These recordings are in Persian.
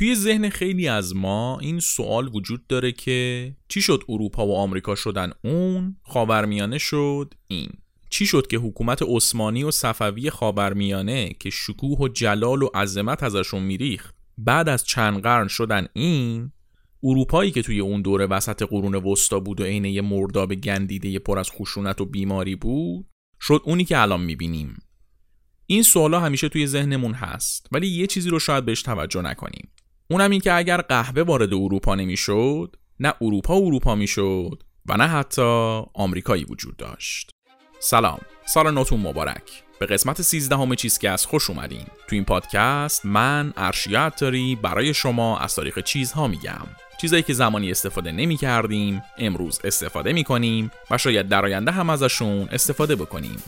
توی ذهن خیلی از ما این سوال وجود داره که چی شد اروپا و آمریکا شدن اون خاورمیانه شد این. چی شد که حکومت عثمانی و صفوی خاورمیانه که شکوه و جلال و عظمت ازشون میریخ بعد از چند قرن شدن این اروپایی که توی اون دوره وسط قرون وسطا بود و عین یه مرداب گندیده پر از خشونت و بیماری بود شد اونی که الان می‌بینیم. این سوالا همیشه توی ذهنمون هست ولی یه چیزی رو شاید بهش توجه نکنیم. اونم این که اگر قهوه وارد اروپا نمی‌شد نه اروپا اروپا می‌شد و نه حتی آمریکایی وجود داشت. سلام سال نوتون مبارک. به قسمت 13 همه چیزکست خوش اومدین. تو این پادکست من ارشیا داری برای شما از تاریخ چیزها میگم. چیزایی که زمانی استفاده نمی کردیم امروز استفاده می کنیم و شاید در آینده هم ازشون استفاده بکنیم.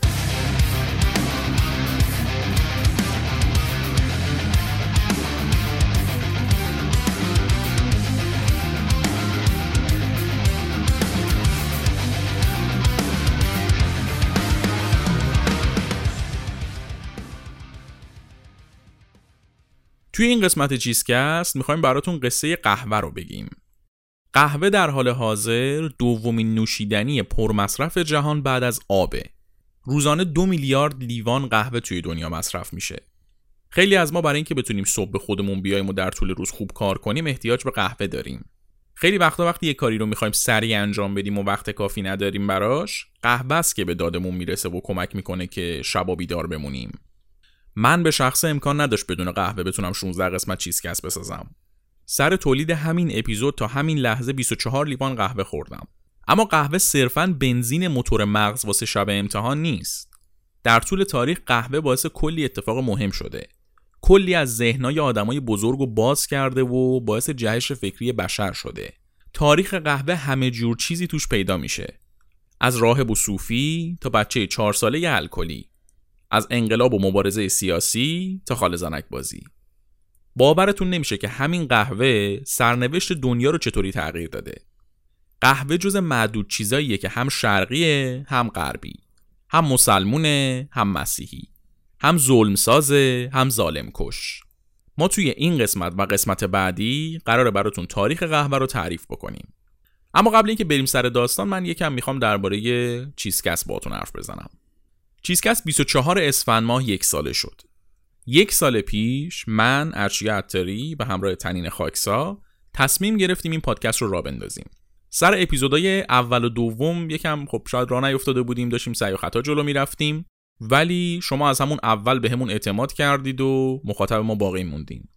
توی این قسمت چیزکست می‌خوایم براتون قصه قهوه رو بگیم. قهوه در حال حاضر دومین نوشیدنی پرمصرف جهان بعد از آبه. روزانه دو میلیارد لیوان قهوه توی دنیا مصرف میشه. خیلی از ما برای اینکه بتونیم صبح خودمون بیایم و در طول روز خوب کار کنیم احتیاج به قهوه داریم. خیلی وقتا وقتی یه کاری رو می‌خوایم سریع انجام بدیم و وقت کافی نداریم براش قهوه است که به دادمون می‌رسه و کمک می‌کنه که شبا بیدار بمونیم. من به شخص امکان نداشت بدون قهوه بتونم 16 قسمت چیزکس بسازم. سر تولید همین اپیزود تا همین لحظه 24 لیوان قهوه خوردم. اما قهوه صرفا بنزین موتور مغز واسه شب امتحان نیست. در طول تاریخ قهوه باعث کلی اتفاق مهم شده. کلی از ذهنای آدمای بزرگ و باز کرده و باعث جهش فکری بشر شده. تاریخ قهوه همه جور چیزی توش پیدا میشه. از راهب و صوفی تا بچه چهار ساله الکلی از انقلاب و مبارزه سیاسی تا خال زنک بازی. باورتون نمیشه که همین قهوه سرنوشت دنیا رو چطوری تغییر داده. قهوه جز معدود چیزاییه که هم شرقیه هم غربی. هم مسلمونه هم مسیحی. هم ظلم سازه هم ظالم کش ما توی این قسمت و قسمت بعدی قراره براتون تاریخ قهوه رو تعریف بکنیم. اما قبل اینکه بریم سر داستان من یکم می‌خوام درباره چیزکس باتون حرف بزنم. چیزکس 24 اسفند ماه یک ساله شد. یک سال پیش من ارشی عطاری به همراه تنین خاکسا تصمیم گرفتیم این پادکست رو را بندازیم. سر اپیزودهای اول و دوم یکم خب شاید راه نیفتاده بودیم داشتیم سعی و خطا جلو می‌رفتیم ولی شما از همون اول به همون اعتماد کردید و مخاطب ما باقی موندین.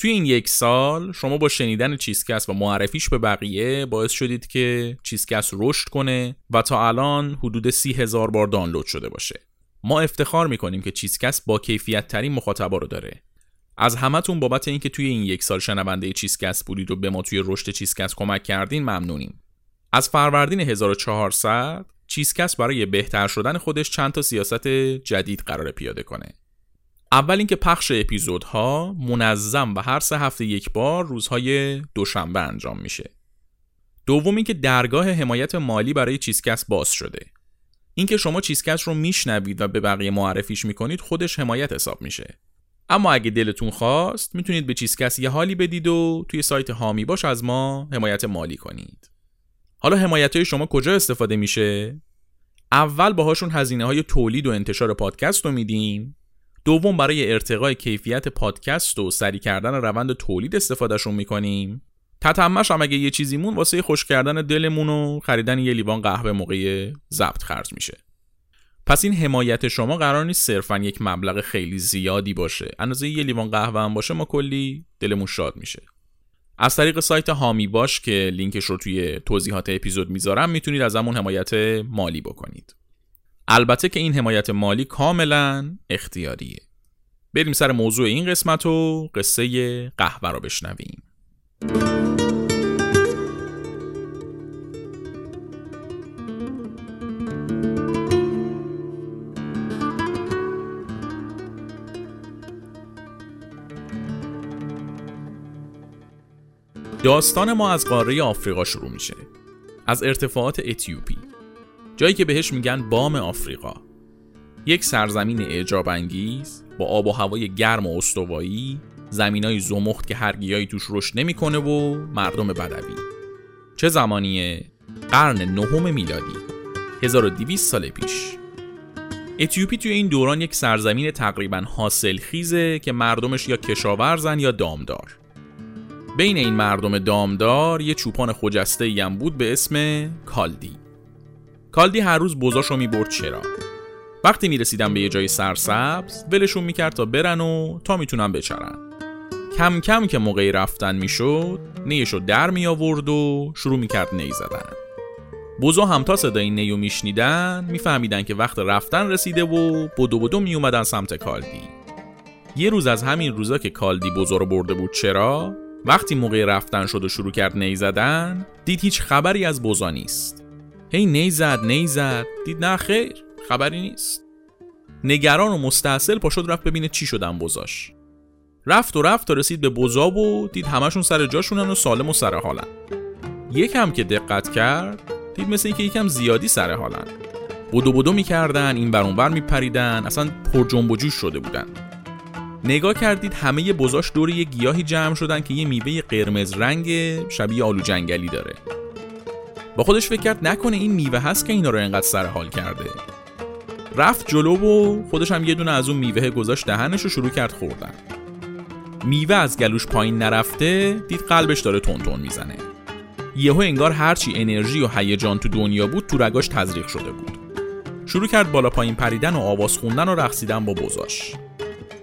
توی این یک سال شما با شنیدن چیزکست و معرفیش به بقیه باعث شدید که چیزکست رشد کنه و تا الان حدود سی هزار بار دانلود شده باشه. ما افتخار می‌کنیم که چیزکست با کیفیت ترین مخاطبا رو داره. از همتون بابت اینکه توی این یک سال شنونده چیزکست بودید و به ما توی رشد چیزکست کمک کردین ممنونیم. از فروردین 1400 چیزکست برای بهتر شدن خودش چند تا سیاست جدید قرار پیاده کنه. اول اینکه پخش اپیزودها منظم و هر سه هفته یک بار روزهای دوشنبه انجام میشه. دوم اینکه درگاه حمایت مالی برای چیزکست باز شده. اینکه شما چیزکست رو میشنوید و به بقیه معرفیش می‌کنید خودش حمایت حساب میشه. اما اگه دلتون خواست می‌تونید به چیزکست یه حالی بدید و توی سایت هامی باش از ما حمایت مالی کنید. حالا حمایت های شما کجا استفاده میشه؟ اول باهاشون هزینه های تولید و انتشار پادکست رو میدیم دوم برای ارتقای کیفیت پادکست و سری کردن روند تولید استفادهشون می‌کنیم. تتمش هم اگه یه چیزی مون واسه خوش کردن دلمون و خریدن یه لیوان قهوه موقع ضبط خرج میشه. پس این حمایت شما قرار نیست صرفا یک مبلغ خیلی زیادی باشه. اندازه یه لیوان قهوه هم باشه ما کلی دلمون شاد میشه. از طریق سایت هامی باش که لینکش رو توی توضیحات اپیزود می‌ذارم می‌تونید از همون حمایت مالی بکنید. البته که این حمایت مالی کاملا اختیاریه. بریم سر موضوع این قسمت و قصه قهوه رو بشنویم. داستان ما از قاره آفریقا شروع میشه. از ارتفاعات اتیوپی. جایی که بهش میگن بام آفریقا. یک سرزمین اعجاب انگیز با آب و هوای گرم و استوایی زمینای زمخت که هر گیاهی توش رشد نمی‌کنه و مردم بدوی. چه زمانیه؟ قرن نهم میلادی 1200 سال پیش. اتیوپی توی این دوران یک سرزمین تقریبا حاصل خیزه که مردمش یا کشاورزن یا دامدار. بین این مردم دامدار یه چوپان خجسته هم بود به اسم کالدی. کالدی هر روز بزاشو می‌برد چرا وقتی می‌رسیدن به یه جای سرسبز ولشون می‌کرد تا برن و تا می‌تونن بچرن. کم کم که موقعی رفتن می‌شد نیشو در می آورد و شروع می‌کرد نی زدن. بوزا هم تا صدای نیو میشنیدن میفهمیدن که وقت رفتن رسیده و بدو بدو می اومدن سمت کالدی. یه روز از همین روزا که کالدی بوزا رو برده بود چرا وقتی موقع رفتن شد و شروع کرد نی زدن دید هیچ خبری از بوزا نیست. هی نی زد نی زد. دید نه خیر. خبری نیست. نگران و مستحصل پاشد رفت ببینه چی شدن بوزاش رفت و رفت تا رسید به بوزا و دید همشون سر جاشونن و سالم و سر حالن. یکم که دقت کرد دید مثل اینکه یکم زیادی سر حالن. بدو بدو می‌کردن این بر اونور میپریدن اصلا پر جنب و جوش شده بودن. نگاه کردید همه بزاش دور یه گیاهی جمع شدن که یه میوه قرمز رنگ شبیه آلو جنگلی داره. با خودش فکر کرد نکنه این میوه هست که اینا رو انقدر سر حال کرده. رفت جلو و خودش هم یه دونه از اون میوه گذاشت دهنش رو شروع کرد خوردن. میوه از گلوش پایین نرفته دید قلبش داره تون می‌زنه. یهو انگار هرچی انرژی و هیجان تو دنیا بود تو رگاش تزریق شده بود. شروع کرد بالا پایین پریدن و آواز خوندن و رقصیدن با بزاش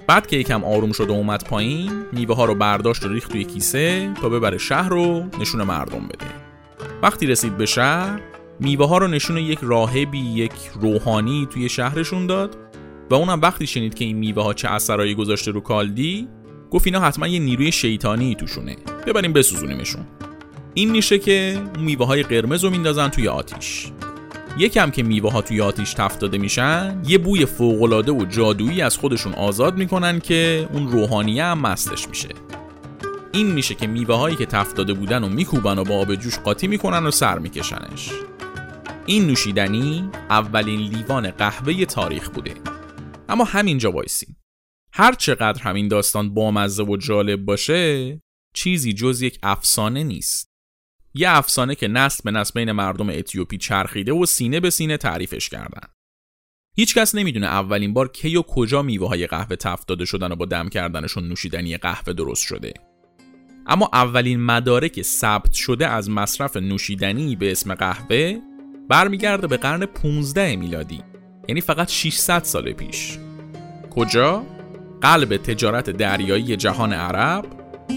بعد که یکم آروم شد و اومد پایین میوه ها رو برداشت و ریخت توی کیسه تا ببره شهر رو نشون مردم بده. وقتی رسید به شهر میوه ها رو نشون یک راهبی یک روحانی توی شهرشون داد و اونم وقتی شنید که این میوه ها چه اثرایی گذاشته رو کالدی گفت اینا حتما یه نیروی شیطانی توشونه. ببریم بسوزونیمشون. این میشه که میوه های قرمز رو میندازن توی آتیش. یکم که میوه ها توی آتیش تفت داده میشن یه بوی فوقالعاده و جادویی از خودشون آزاد می‌کنن که اون روحانیه هم مستش میشه. این میشه که میوه هایی که تفت داده بودن و میکوبن و با آب جوش قاطی می‌کنن و سر میکشنش. این نوشیدنی اولین لیوان قهوه تاریخ بوده. اما همینجا وایسیم هر چقدر همین داستان بامزه و جالب باشه چیزی جز یک افسانه نیست. یه افسانه که نسل به نسل بین مردم اتیوپی چرخیده و سینه به سینه تعریفش کردن. هیچکس نمی‌دونه اولین بار کی و کجا میوه های قهوه تفت داده شدن و با دم کردنشون نوشیدنی قهوه درست شده. اما اولین مدارک ثبت شده از مصرف نوشیدنی به اسم قهوه برمیگرده به قرن 15 میلادی. یعنی فقط 600 سال پیش. کجا؟ قلب تجارت دریایی جهان عرب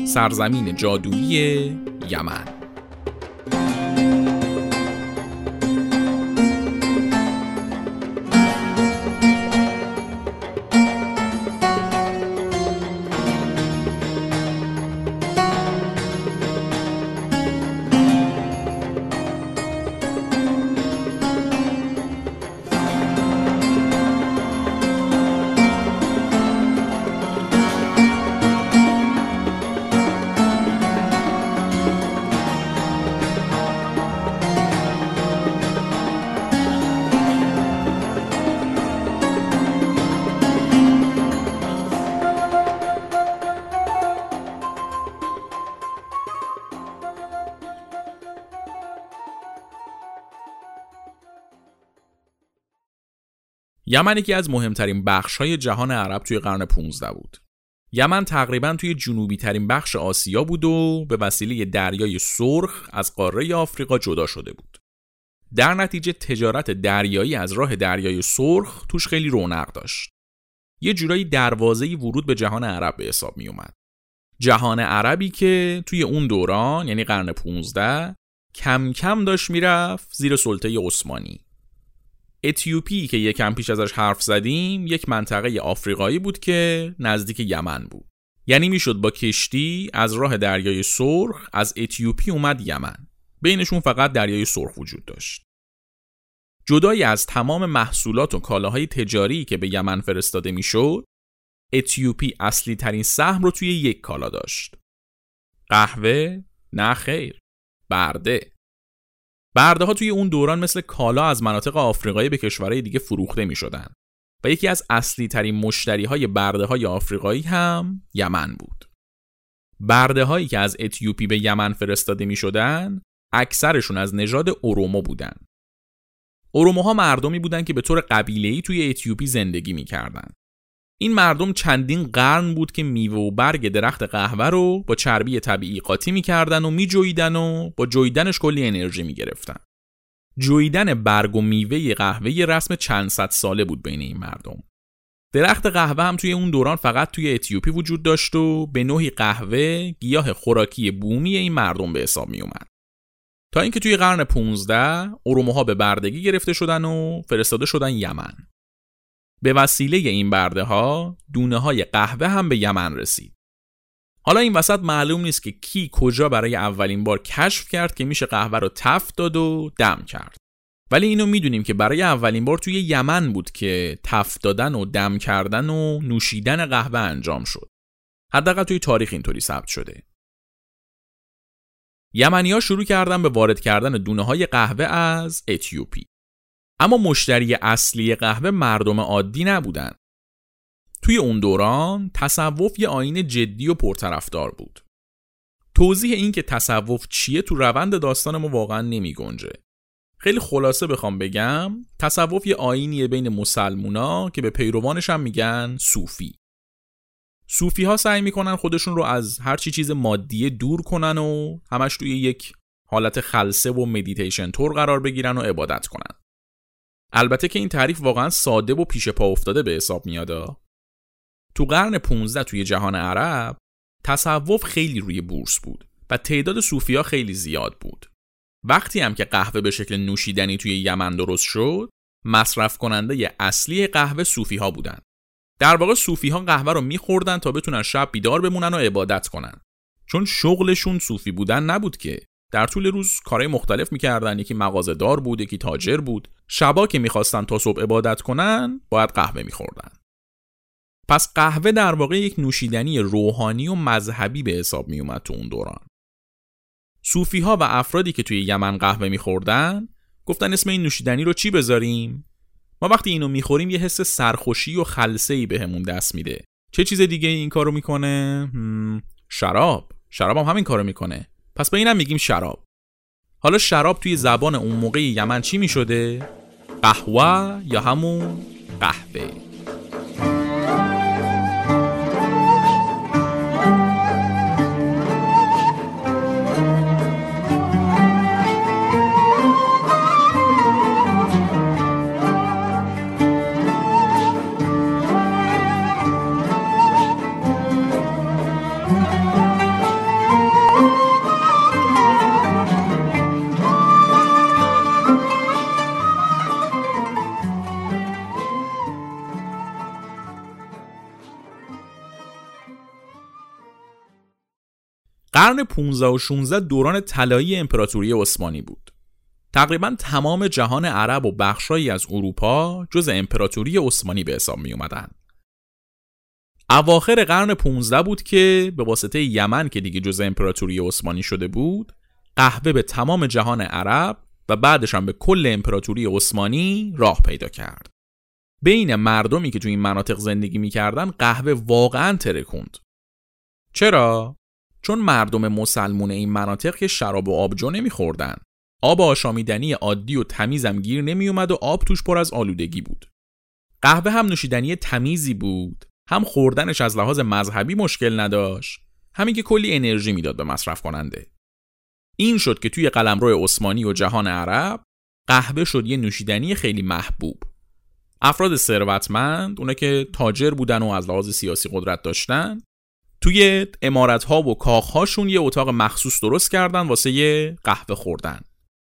سرزمین جادویی یمن. یمن یکی از مهمترین بخش های جهان عرب توی قرن 15 بود. یمن تقریبا توی جنوبی ترین بخش آسیا بود و به وسیله دریای سرخ از قاره آفریقا جدا شده بود. در نتیجه تجارت دریایی از راه دریای سرخ توش خیلی رونق داشت. یه جورایی دروازه ورود به جهان عرب به حساب می اومد. جهان عربی که توی اون دوران یعنی قرن 15 کم کم داشت می‌رفت زیر سلطه عثمانی اتیوپی که یکم پیش ازش حرف زدیم یک منطقه آفریقایی بود که نزدیک یمن بود. یعنی می‌شد با کشتی از راه دریای سرخ از اتیوپی اومد یمن. بینشون فقط دریای سرخ وجود داشت. جدایی از تمام محصولات و کالاهای تجاری که به یمن فرستاده می‌شد اتیوپی اصلی ترین سهم رو توی یک کالا داشت. قهوه نه خیر. برده. برده ها توی اون دوران مثل کالا از مناطق آفریقایی به کشورهای دیگه فروخته می شدن و یکی از اصلی ترین مشتری های برده های آفریقایی هم یمن بود. برده هایی که از اتیوپی به یمن فرستاده می شدن اکثرشون از نژاد اورومو بودن. اوروموها مردمی بودند که به طور قبیله‌ای توی اتیوپی زندگی می‌کردند. این مردم چندین قرن بود که میوه و برگ درخت قهوه رو با چربی طبیعی قاطی می‌کردن و میجویدن و با جویدنش کلی انرژی می‌گرفتن. جویدن برگ و میوه قهوه یه رسم چند صد ساله بود بین این مردم. درخت قهوه هم توی اون دوران فقط توی اتیوپی وجود داشت و به نوعی قهوه گیاه خوراکی بومی این مردم به حساب می اومد. تا اینکه توی قرن 15 اروموها به بردگی گرفته شدن و فرستاده شدن یمن. به وسیله این برده ها دونه های قهوه هم به یمن رسید. حالا این وسط معلوم نیست که کی کجا برای اولین بار کشف کرد که میشه قهوه رو تفت داد و دم کرد. ولی اینو می‌دونیم که برای اولین بار توی یمن بود که تفت دادن و دم کردن و نوشیدن قهوه انجام شد. حداقل توی تاریخ اینطوری ثبت شده. یمنی شروع کردن به وارد کردن دونه های قهوه از اتیوپی. اما مشتری اصلی قهوه مردم عادی نبودن. توی اون دوران تصوف یه آین جدی و پرطرفدار بود. توضیح این که تصوف چیه تو روند داستان ما واقعا نمی گنجه. خیلی خلاصه بخوام بگم تصوف یه آینیه بین مسلمونا که به پیروانش هم میگن صوفی. صوفی ها سعی می‌کنن خودشون رو از هر چی چیز مادیه دور کنن و همش توی یک حالت خلصه و مدیتیشن تور قرار بگیرن و عبادت کنن. البته که این تعریف واقعا ساده و پیش پا افتاده به حساب میاد. تو قرن 15 توی جهان عرب تصوف خیلی روی بورس بود و تعداد صوفی ها خیلی زیاد بود. وقتی هم که قهوه به شکل نوشیدنی توی یمن درست شد، مصرف کننده اصلی قهوه صوفی ها بودن. در واقع صوفی ها قهوه رو میخوردن تا بتونن شب بیدار بمونن و عبادت کنن. چون شغلشون صوفی بودن نبود که در طول روز کارهای مختلف می‌کردن. یکی مغازه دار بود یکی تاجر بود. شبا که می‌خواستن تا صبح عبادت کنن باید قهوه میخوردن. پس قهوه در واقع یک نوشیدنی روحانی و مذهبی به حساب میومد تو اون دوران. صوفی ها و افرادی که توی یمن قهوه میخوردن گفتن اسم این نوشیدنی رو چی بذاریم؟ ما وقتی اینو می‌خوریم یه حس سرخوشی و خلسه ای بهمون دست میده. چه چیز دیگه این کارو می‌کنه؟ شراب. شراب هم همین کارو می‌کنه. پس به اینم میگیم شراب. حالا شراب توی زبان اون موقع یمن چی می‌شده؟ قهوه یا همون قهوه. قرن 15 و 16 دوران طلایی امپراتوری عثمانی بود. تقریبا تمام جهان عرب و بخشهایی از اروپا جز امپراتوری عثمانی به حساب می اومدن. اواخر قرن 15 بود که به واسطه یمن که دیگه جز امپراتوری عثمانی شده بود، قهوه به تمام جهان عرب و بعدش هم به کل امپراتوری عثمانی راه پیدا کرد. بین مردمی که تو این مناطق زندگی می‌کردن قهوه واقعا ترکوند. چرا؟ چون مردم مسلمون این مناطق که شراب و آبجو نمیخوردن. آب آشامیدنی عادی و تمیزم گیر نمیومد و آب توش پر از آلودگی بود. قهوه هم نوشیدنی تمیزی بود. هم خوردنش از لحاظ مذهبی مشکل نداشت. همین که کلی انرژی می‌داد به مصرف کننده این شد که توی قلمرو عثمانی و جهان عرب قهوه شد یه نوشیدنی خیلی محبوب. افراد ثروتمند اونا که تاجر بودن و از لحاظ سیاسی قدرت داشتن توی امارت ها و کاخ هاشون یه اتاق مخصوص درست کردن واسه یه قهوه خوردن.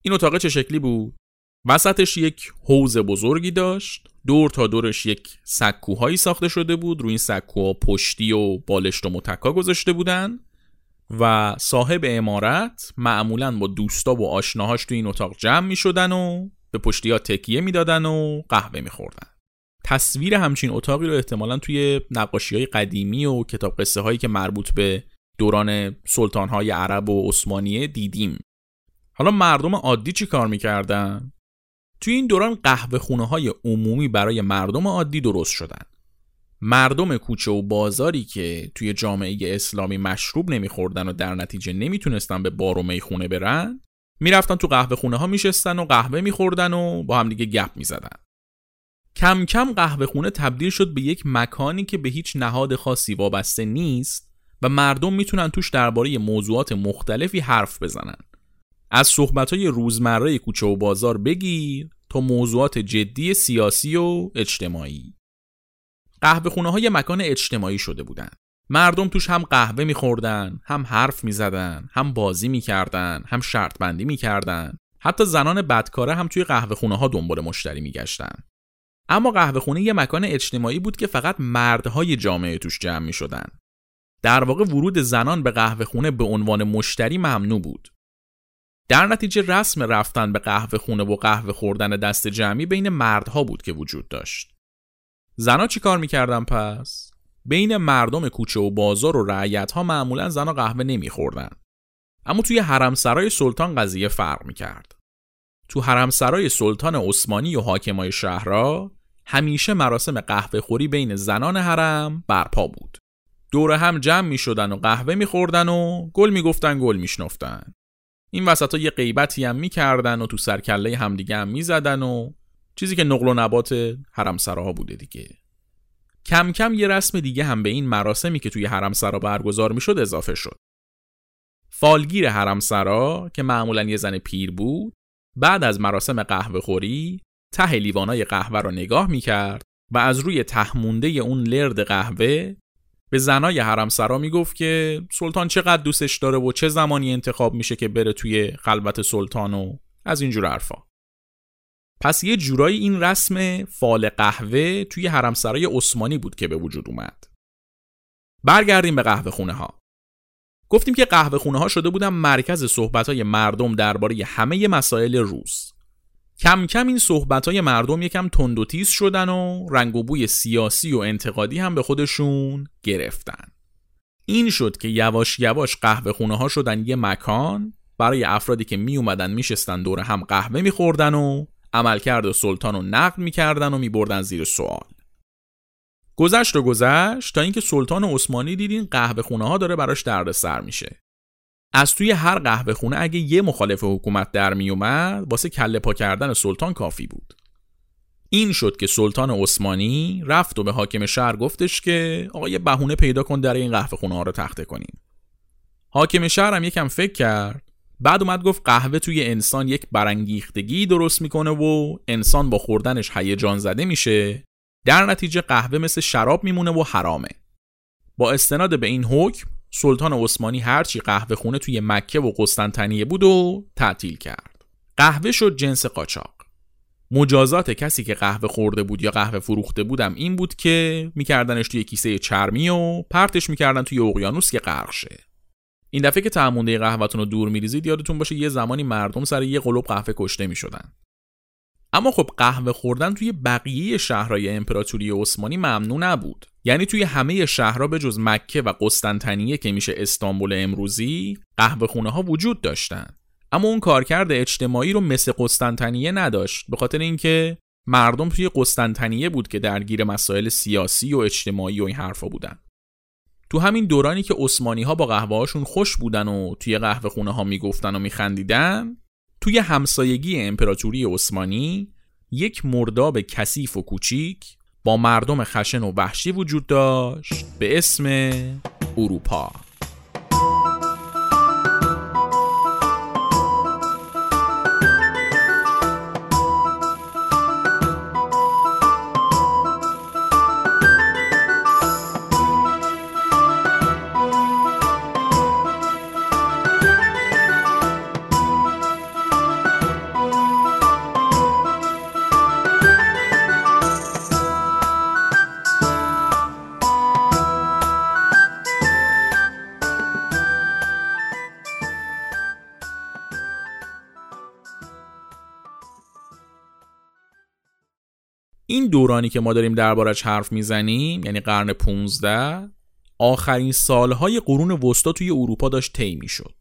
این اتاق چه شکلی بود؟ وسطش یک حوز بزرگی داشت. دور تا دورش یک سکوهایی ساخته شده بود. روی این سکوها پشتی و بالشت و متکا گذاشته بودن. و صاحب امارت معمولا با دوستا و آشناهاش تو این اتاق جمع می شدن و به پشتی ها تکیه می‌دادن و قهوه می خوردن. تصویر همچین اتاقی رو احتمالا توی نقاشی های قدیمی و کتاب قصه هایی که مربوط به دوران سلطان های عرب و عثمانیه دیدیم. حالا مردم عادی چی کار می‌کردن؟ توی این دوران قهوه خونه های عمومی برای مردم عادی درست شدن. مردم کوچه و بازاری که توی جامعه اسلامی مشروب نمیخوردن و در نتیجه نمی‌تونستن به بار و می‌خونه برن می‌رفتن تو قهوه خونه ها میشستن و قهوه میخوردن و با همدیگه گپ می‌زدن. کم کم قهوه خونه تبدیل شد به یک مکانی که به هیچ نهاد خاصی وابسته نیست و مردم می‌تونن توش درباره موضوعات مختلفی حرف بزنن. از صحبتهای روزمره کوچه و بازار بگیر تا موضوعات جدی سیاسی و اجتماعی. قهوه خونه های مکان اجتماعی شده بودن. مردم توش هم قهوه میخوردن هم حرف می‌زدن هم بازی می‌کردن هم شرط بندی می‌کردن. حتی زنان بدکاره هم توی قهوه خونه ها دنبال مشتری میگشتن. اما قهوه خونه یه مکان اجتماعی بود که فقط مردهای جامعه توش جمع می شدن. در واقع ورود زنان به قهوه خونه به عنوان مشتری ممنوع بود. در نتیجه رسم رفتن به قهوه خونه و قهوه خوردن دست جمعی بین مردها بود که وجود داشت. زنا چی کار می‌کردن پس؟ بین مردم کوچه و بازار و رعیت ها معمولا زنا قهوه نمیخوردن. اما توی حرمسرای سلطان قضیه فرق می‌کرد. تو حرمسرای سلطان عثمانی و حاکمای شهرها همیشه مراسم قهوه خوری بین زنان حرم برپا بود. دور هم جمع می شدن و قهوه می خوردن و گل می گفتن گل می شنفتن. این وسط ها یه غیبتی هم می کردن و تو سرکله همدیگه هم می زدن و چیزی که نقل و نبات حرم سراها بوده دیگه. کم کم یه رسم دیگه هم به این مراسمی که توی حرم سرا برگزار می شد اضافه شد. فالگیر حرم سرا که معمولا یه زن پیر بود بعد از مراسم قهوه خوری ته لیوانای قهوه رو نگاه می‌کرد و از روی تهمونده اون لرد قهوه به زنای حرم سرا می‌گفت که سلطان چقدر دوستش داره و چه زمانی انتخاب میشه که بره توی خلوت سلطان و از اینجور حرفا. پس یه جورایی این رسم فال قهوه توی حرم سرای عثمانی بود که به وجود اومد. برگردیم به قهوه خونه ها گفتیم که قهوه خونه ها شده بودن مرکز صحبت های مردم درباره همه مسائل روز. کم کم این صحبت های مردم یکم تند و تیز شدن و رنگ و بوی سیاسی و انتقادی هم به خودشون گرفتن. این شد که یواش یواش قهوه خونه ها شدن یه مکان برای افرادی که می اومدن میشستن دور هم قهوه میخوردن و عملکرد سلطان رو نقد می‌کردن و میبردن زیر سوال. گذشت و گذشت تا اینکه سلطان عثمانی دیدین قهوه خونه ها داره براش دردسر میشه. از توی هر قهوه خونه اگه یه مخالف حکومت در می واسه کله پا کردن سلطان کافی بود. این شد که سلطان عثمانی رفت و به حاکم شهر گفتش که آقا یه بهونه پیدا کن در این قهوه خونه ها رو تخته کنیم. حاکم شهر هم یکم فکر کرد. بعد اومد گفت قهوه توی انسان یک برانگیختگی درست می‌کنه و انسان با خوردنش هیجان زده میشه. در نتیجه قهوه مثل شراب میمونه و حرامه. با استناد به این حکم سلطان عثمانی هرچی قهوه خونه توی مکه و قسطنطنیه بود و تعطیل کرد. قهوه شد جنس قاچاق. مجازات کسی که قهوه خورده بود یا قهوه فروخته بودم این بود که میکردنش توی کیسه چرمی و پرتش می‌کردن توی اقیانوس که غرق شه. این دفعه که تعمونده قهوهتون رو دور میریزید یادتون باشه یه زمانی مردم سر یه قلوب قهوه کشته می‌شدن. اما خب قهوه خوردن توی بقیه شهرهای امپراتوری عثمانی ممنوع نبود. یعنی توی همه شهرها به جز مکه و قسطنطنیه که میشه استانبول امروزی قهوه خونه ها وجود داشتن. اما اون کارکرد اجتماعی رو مثل قسطنطنیه نداشت به خاطر اینکه مردم توی قسطنطنیه بود که درگیر مسائل سیاسی و اجتماعی و این حرفا بودن. تو همین دورانی که عثمانی ها با قهوه هاشون خوش بودن و توی قهوه خونه ها می‌گفتن و میخندیدن توی همسایگی امپراتوری عثمانی یک مرداب کثیف و کوچیک با مردم خشن و وحشی وجود داشت به اسم اروپا. دورانی که ما داریم دربارش حرف می‌زنیم یعنی قرن 15 آخرین سالهای قرون وسطا توی اروپا داشت طی می‌شد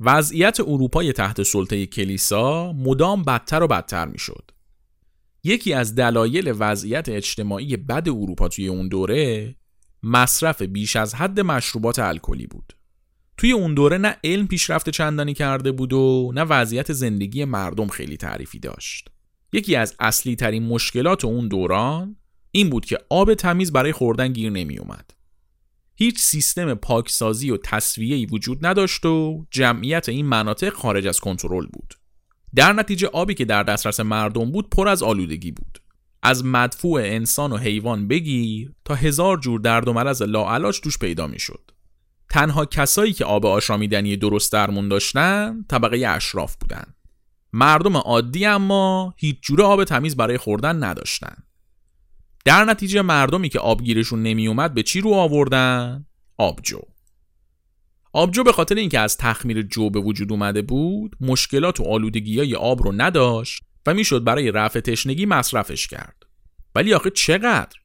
وضعیت اروپای تحت سلطه کلیسا مدام بدتر و بدتر می‌شد یکی از دلایل وضعیت اجتماعی بد اروپا توی اون دوره مصرف بیش از حد مشروبات الکلی بود. توی اون دوره نه علم پیشرفت چندانی کرده بود و نه وضعیت زندگی مردم خیلی تعریفی داشت. یکی از اصلی ترین مشکلات اون دوران این بود که آب تمیز برای خوردن گیر نمی اومد. هیچ سیستم پاکسازی و تصویه‌ای وجود نداشت و جمعیت این مناطق خارج از کنترل بود. در نتیجه آبی که در دسترس مردم بود پر از آلودگی بود. از مدفوع انسان و حیوان بگیر تا هزار جور درد و مرض لاعلاج توش پیدا می‌شد. تنها کسایی که آب آشامیدنی درست درمون داشتن طبقه اشراف بودن. مردم عادی اما هیچ جور آب تمیز برای خوردن نداشتن. در نتیجه مردمی که آبگیرشون نمیومد به چی رو آوردن؟ آبجو. آبجو به خاطر اینکه از تخمیر جو به وجود اومده بود مشکلات و آلودگی های آب رو نداشت و می‌شد برای رفع تشنگی مصرفش کرد ولی آخه چقدر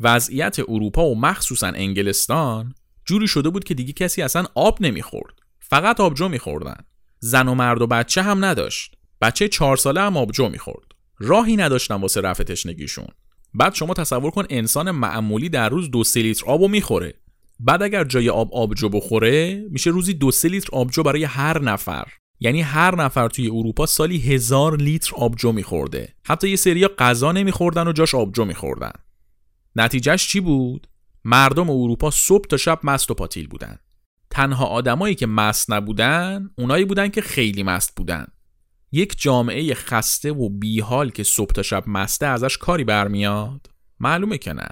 وضعیت اروپا و مخصوصا انگلستان جوری شده بود که دیگه کسی اصلا آب نمی‌خورد فقط آبجو میخوردن زن و مرد و بچه هم نداشت. بچه چهار ساله هم آبجو می‌خورد. راهی نداشتن واسه رفع تشنگیشون. بعد شما تصور کن انسان معمولی در روز دو سه لیتر آبو می‌خوره. بعد اگر جای آب آبجو بخوره میشه روزی دو سه لیتر آبجو برای هر نفر. یعنی هر نفر توی اروپا سالی هزار لیتر آبجو میخورده. حتی یه سریا غذا نمیخوردن و جاش آبجو میخوردن. نتیجهش چی بود؟ مردم اروپا صبح تا شب مست و پاتیل بودن. تنها آدمایی که مست نبودن اونایی بودن که خیلی مست بودن. یک جامعه خسته و بیحال که صبح تا شب مسته ازش کاری برمیاد؟ معلومه که نه.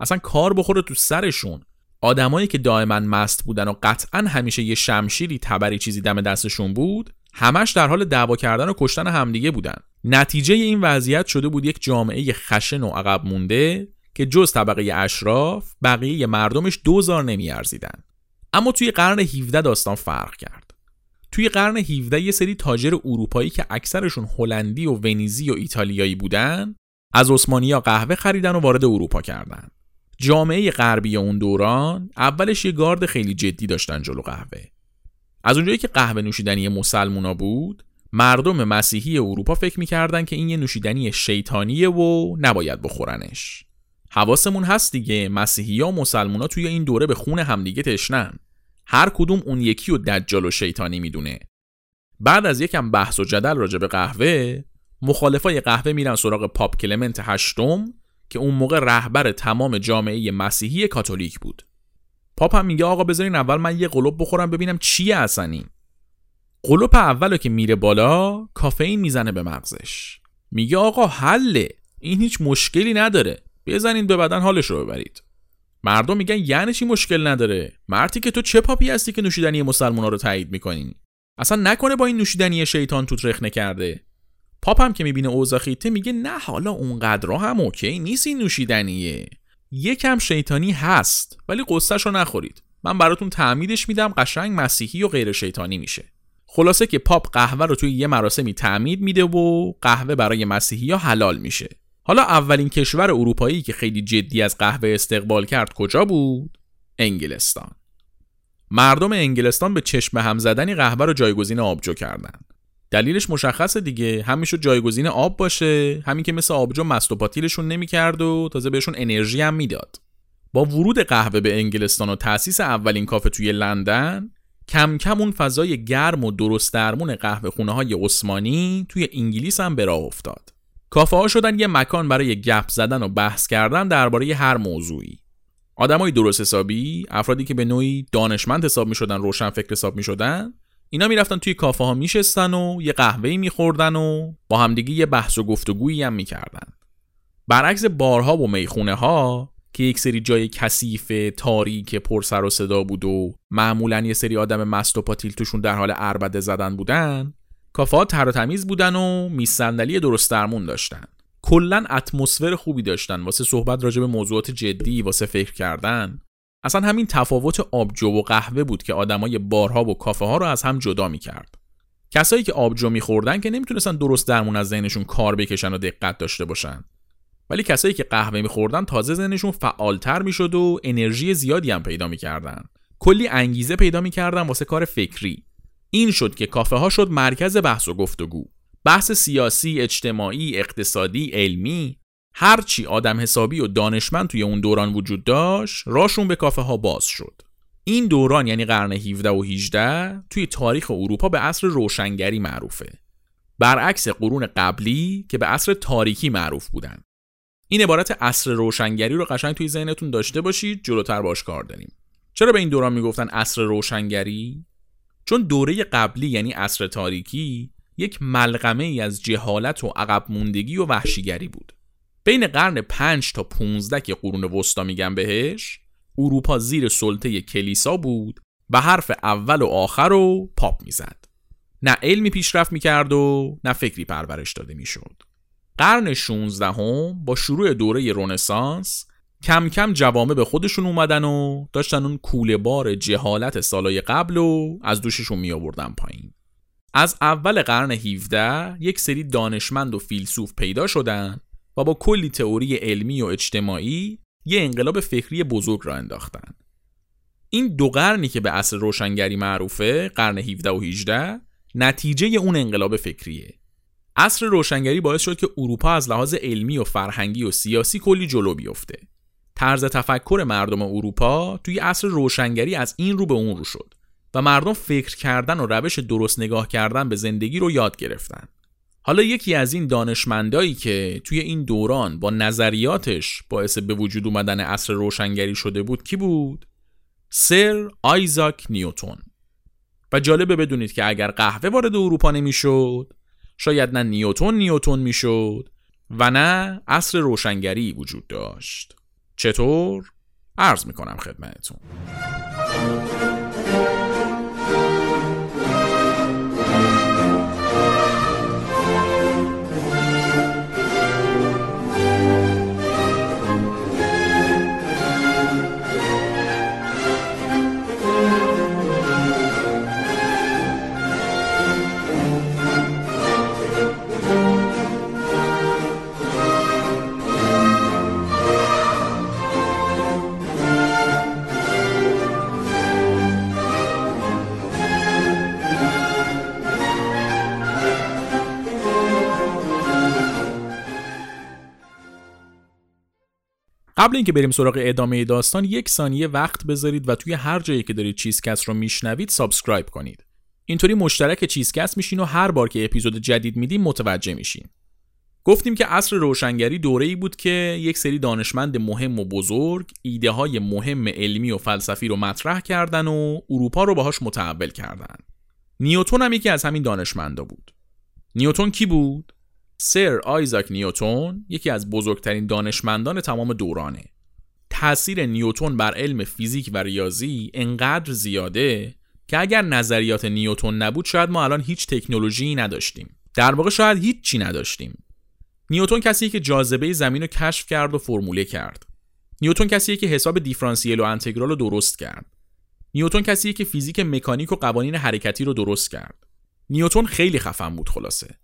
اصلا کار بخوره تو سرشون. آدمایی که دائما مست بودن و قطعا همیشه یه شمشیری تبری چیزی دم دستشون بود همش در حال دعوا کردن و کشتن همدیگه بودن. نتیجه این وضعیت شده بود یک جامعه خشن و عقب مونده که جز طبقه اشراف بقیه مردمش دوزار نمیارزیدن. اما توی قرن 17 داستان فرق کرد. توی قرن 17 یه سری تاجر اروپایی که اکثرشون هلندی و ونیزی و ایتالیایی بودن از عثمانیا قهوه خریدن و وارد اروپا کردن. جامعه غربی اون دوران اولش یه گارد خیلی جدی داشتن جلو قهوه. از اونجایی که قهوه نوشیدنی مسلمونا بود مردم مسیحی اروپا فکر می‌کردن که این یه نوشیدنی شیطانیه و نباید بخورنش. حواسمون هست دیگه. مسیحی و مسلمونا توی این دوره به خون همدیگه تشنن. هر کدوم اون یکی و دجال و شیطانی می‌دونه. بعد از یکم بحث و جدل راجع به قهوه مخالفای قهوه میرن سراغ پاپ کلمنت هشتم که اون موقع رهبر تمام جامعه مسیحی کاتولیک بود. پاپ هم میگه آقا بذارین اول من یه قلوب بخورم ببینم چیه اصلا این. قلوب اولو که میره بالا کافئین می‌زنه به مغزش. میگه آقا حله. این هیچ مشکلی نداره. بزنین به بدن حالش رو ببرید. مردم میگن یعنی چی مشکل نداره؟ مرتی که تو چه پاپی هستی که نوشیدنی مسلمونا رو تایید می‌کنین اصلا نکنه با این نوشیدنی شیطان توت رخنه کرده. هم که می‌بینه اوضاع خیته میگه نه حالا اونقدر هم اوکی نیست این نوشیدنیه. یکم شیطانی هست ولی قصهش رو نخورید. من براتون تعمیدش میدم قشنگ مسیحی و غیر شیطانی میشه. خلاصه که پاپ قهوه رو توی یه مراسمی تعمید میده و قهوه برای مسیحی ها حلال میشه. حالا اولین کشور اروپایی که خیلی جدی از قهوه استقبال کرد کجا بود؟ انگلستان. مردم انگلستان به چشم هم زدنی قهوه رو جایگزین آبجو کردند. دلیلش مشخصه دیگه. همین شد جایگزین آب باشه. همین که مثل آبجو مست و پاتیلشون نمی‌کرد و تازه بهشون انرژی هم می‌داد. با ورود قهوه به انگلستان و تأسیس اولین کافه توی لندن کم کم اون فضای گرم و درست درمون قهوه خونه های عثمانی توی انگلیس هم به راه افتاد. کافه ها شدن یه مکان برای گپ زدن و بحث کردن درباره هر موضوعی. آدمای درست حسابی افرادی که به نوعی دانشمند حساب می شدن روشن فکر حساب می شدن اینا می‌رفتن توی کافه ها میشستن و یه قهوه‌ای میخوردن و با همدیگه یه بحث و گفتگویی هم می‌کردن. برعکس بارها و می‌خونه ها که یک سری جای کثیف تاریک پر سر و صدا بود و معمولا یه سری آدم مست و پاتیل توشون در حال اربده زدن بودن کافه ها تر و تمیز بودن و میز درست درمون داشتن. کلا اتمسفر خوبی داشتن واسه صحبت راجع به موضوعات جدی واسه فکر کردن. اصلا همین تفاوت آبجو و قهوه بود که آدمای بارها و کافه ها رو از هم جدا می‌کرد. کسایی که آبجو میخوردن که نمی‌تونستن درست درمون از ذهنشون کار بکشن و دقت داشته باشن. ولی کسایی که قهوه میخوردن تازه ذهنشون فعالتر می‌شد و انرژی زیادی هم پیدا می‌کردن. کلی انگیزه پیدا می‌کردن واسه کار فکری. این شد که کافه ها شد مرکز بحث و گفتگو. بحث سیاسی، اجتماعی، اقتصادی، علمی هرچی آدم حسابی و دانشمند توی اون دوران وجود داشت راشون به کافه ها باز شد. این دوران یعنی قرن 17 و 18 توی تاریخ اروپا به عصر روشنگری معروفه. برعکس قرون قبلی که به عصر تاریکی معروف بودن. این عبارت عصر روشنگری رو قشنگ توی ذهنتون داشته باشید جلوتر باش کار داریم. چرا به این دوران می‌گفتن عصر روشنگری؟ چون دوره قبلی یعنی عصر تاریکی یک ملغمه ای از جهالت و عقب موندگی و وحشیگری بود. بین قرن 5 تا 15 که قرون وسطا میگن بهش اروپا زیر سلطه کلیسا بود و حرف اول و آخر رو پاپ می‌زد. نه علمی پیشرفت می‌کرد و نه فکری پرورش داده می‌شد. قرن 16 هم با شروع دوره رونسانس کم کم جوامع به خودشون اومدن و داشتن اون کوله بار جهالت سالای قبل و از دوششون می آوردن پایین. از اول قرن 17 یک سری دانشمند و فیلسوف پیدا شدن و با کلی تئوری علمی و اجتماعی یه انقلاب فکری بزرگ را انداختن. این دو قرنی که به عصر روشنگری معروفه قرن 17 و 18 نتیجه اون انقلاب فکریه. عصر روشنگری باعث شد که اروپا از لحاظ علمی و فرهنگی و سیاسی کلی جلو بیفته. طرز تفکر مردم اروپا توی عصر روشنگری از این رو به اون رو شد و مردم فکر کردن و روش درست نگاه کردن به زندگی رو یاد گرفتن. حالا یکی از این دانشمندایی که توی این دوران با نظریاتش باعث به وجود اومدن عصر روشنگری شده بود کی بود؟ سر آیزاک نیوتون. و جالبه بدونید که اگر قهوه وارد اروپا نمی‌شد شاید نه نیوتون نیوتون می‌شد و نه عصر روشنگری وجود داشت. چطور؟ عرض می‌کنم خدمتتون قبل اینکه بریم سراغ ادامه داستان یک ثانیه وقت بذارید و توی هر جایی که دارید چیزکست رو میشنوید subscribe کنید. اینطوری مشترک چیزکست میشین و هر بار که اپیزود جدید میدیم متوجه میشین. گفتیم که عصر روشنگری دوره ای بود که یک سری دانشمند مهم و بزرگ ایده های مهم علمی و فلسفی رو مطرح کردن و اروپا رو باهاش متحول کردن. نیوتون هم یکی از همین دانشمندا بود. نیوتون کی بود؟ سر آیزاک نیوتون یکی از بزرگترین دانشمندان تمام دورانه. تاثیر نیوتون بر علم فیزیک و ریاضی انقدر زیاده که اگر نظریات نیوتون نبود شاید ما الان هیچ تکنولوژی نداشتیم. در واقع شاید چی نداشتیم. نیوتون کسی که جاذبه زمین رو کشف کرد و فرموله کرد. نیوتون کسی که حساب دیفرانسیل و انتگرال رو درست کرد. نیوتون کسی که فیزیک مکانیک و قوانین حرکتی رو درست کرد. نیوتون خیلی خفن بود خلاصه.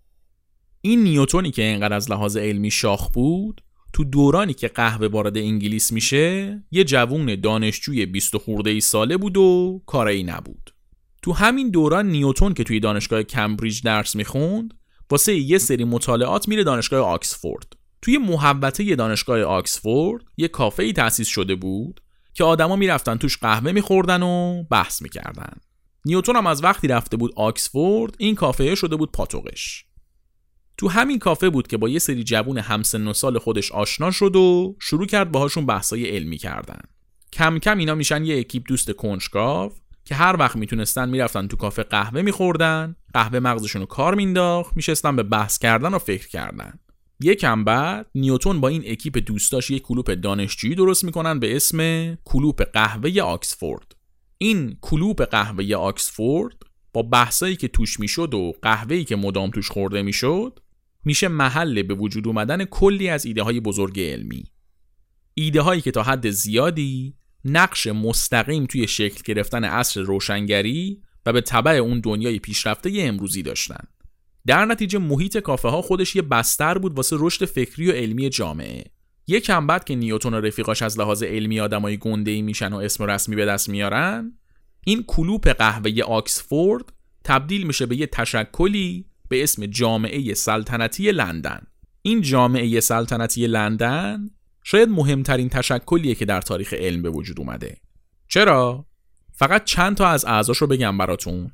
این نیوتونی که اینقدر از لحاظ علمی شاخ بود تو دورانی که قهوه وارد انگلیس میشه یه جوون دانشجوی 20 خورده ای ساله بود و کاری نبود. تو همین دوران نیوتون که توی دانشگاه کمبریج درس می‌خوند واسه یه سری مطالعات میره دانشگاه آکسفورد. توی محوطه دانشگاه آکسفورد یه کافه ای تأسیس شده بود که آدما می‌رفتن توش قهوه میخوردن و بحث می‌کردن. نیوتون هم از وقتی رفته بود آکسفورد این کافه شده بود پاتوقش. تو همین کافه بود که با یه سری جوون همسن و سال خودش آشنا شد و شروع کرد باهاشون بحثای علمی کردن. کم کم اینا میشن یه اکیپ دوست کنجکاو که هر وقت می‌تونستن می‌رفتن تو کافه قهوه میخوردن قهوه مغزشون رو کار مینداخت میشستن به بحث کردن و فکر کردن. یکم بعد نیوتون با این اکیپ دوستاش یک کلوپ دانشجویی درست می‌کنن به اسم کلوپ قهوه آکسفورد. این کلوپ قهوه آکسفورد با بحثایی که توش می‌شد و قهوه‌ای که مدام توش خورده می‌شد میشه محل به وجود اومدن کلی از ایده های بزرگ علمی. ایده هایی که تا حد زیادی نقش مستقیم توی شکل گرفتن عصر روشنگری و به طبع اون دنیای پیشرفته امروزی داشتن. در نتیجه محیط کافه ها خودش یه بستر بود واسه رشد فکری و علمی جامعه. یکم بعد که نیوتون و رفیقاش از لحاظ علمی آدمای گنده ای میشن و اسم رسمی به دست میارن این کلوپ قهوه آکسفورد تبدیل میشه به یه تشکلی به اسم جامعه سلطنتی لندن. این جامعه سلطنتی لندن شاید مهمترین تشکلیه که در تاریخ علم به وجود اومده. چرا؟ فقط چند تا از اعضاش رو بگم براتون.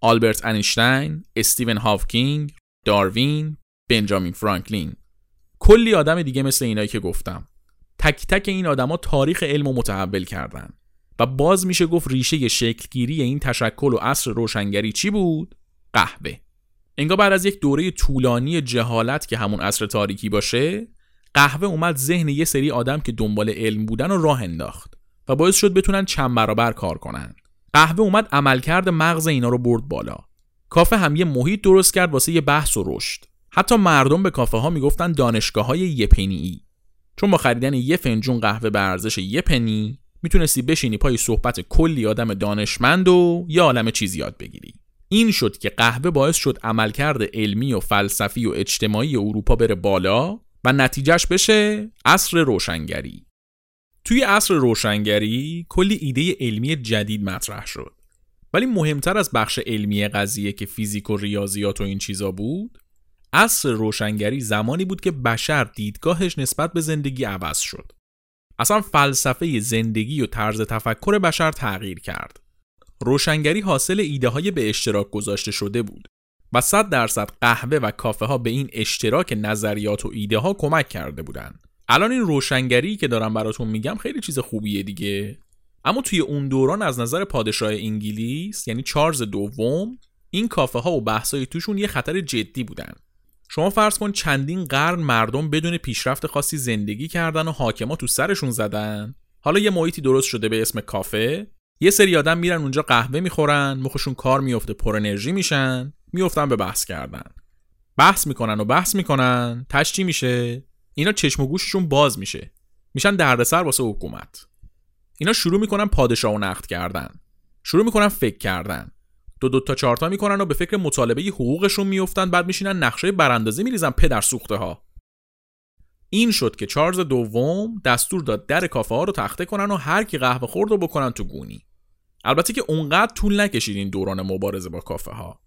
آلبرت انیشتین، استیون هافکینگ، داروین، بنجامین فرانکلین. کلی آدم دیگه مثل اینایی که گفتم. تک تک این آدما تاریخ علم رو متحول کردن. و باز میشه گفت ریشه شکلگیری این تشکل و عصر روشنگری چی بود؟ قهوه. انگار بعد از یک دوره طولانی جهالت که همون عصر تاریکی باشه قهوه اومد ذهن یه سری آدم که دنبال علم بودن و راه انداخت و باعث شد بتونن چند برابر کار کنن. قهوه اومد عملکرد مغز اینا رو برد بالا. کافه هم یه محیط درست کرد واسه یه بحث و رشد. حتی مردم به کافه ها می‌گفتن دانشگاه های یه پنی. چون با خریدن یه فنجون قهوه به ارزش یه پنی می‌تونستی بشینی پای صحبت کلی آدم دانشمند و یه عالم چیزی یاد بگیری. این شد که قهوه باعث شد عملکرد علمی و فلسفی و اجتماعی اروپا بره بالا و نتیجهش بشه عصر روشنگری. توی عصر روشنگری کلی ایده علمی جدید مطرح شد. ولی مهمتر از بخش علمی قضیه که فیزیک و ریاضیات و این چیزا بود عصر روشنگری زمانی بود که بشر دیدگاهش نسبت به زندگی عوض شد. اصلا فلسفه زندگی و طرز تفکر بشر تغییر کرد. روشنگری حاصل ایده های به اشتراک گذاشته شده بود و صد درصد قهوه و کافه ها به این اشتراک نظریات و ایده ها کمک کرده بودند. الان این روشنگری که دارم براتون میگم خیلی چیز خوبیه دیگه. اما توی اون دوران از نظر پادشاه انگلیس یعنی چارلز دوم این کافه ها و بحثای توشون یه خطر جدی بودن. شما فرض کن چندین قرن مردم بدون پیشرفت خاصی زندگی کردن و حاکما تو سرشون زدن. حالا یه محیطی درست شده به اسم کافه؟ یه سری آدم میرن اونجا قهوه می‌خورن مخشون کار میفته پر انرژی میشن میفتن به بحث کردن. بحث می‌کنن و بحث می‌کنن تشتی میشه؟ اینا چشم و گوششون باز میشه. میشن دردسر واسه حکومت. اینا شروع می‌کنن پادشاه و نقد کردن. شروع می‌کنن فکر کردن. دو دو تا چارتا می‌کنن و به فکر مطالبه حقوقشون میفتن بعد میشینن نقشه براندازی میریزن پدر سوخته ها این شد که چارلز دوم دستور داد در کافه ها رو تخته کنن و هر کی قهوه خورد رو بکنن تو گونی. البته که اونقدر طول نکشید این دوران مبارزه با کافه ها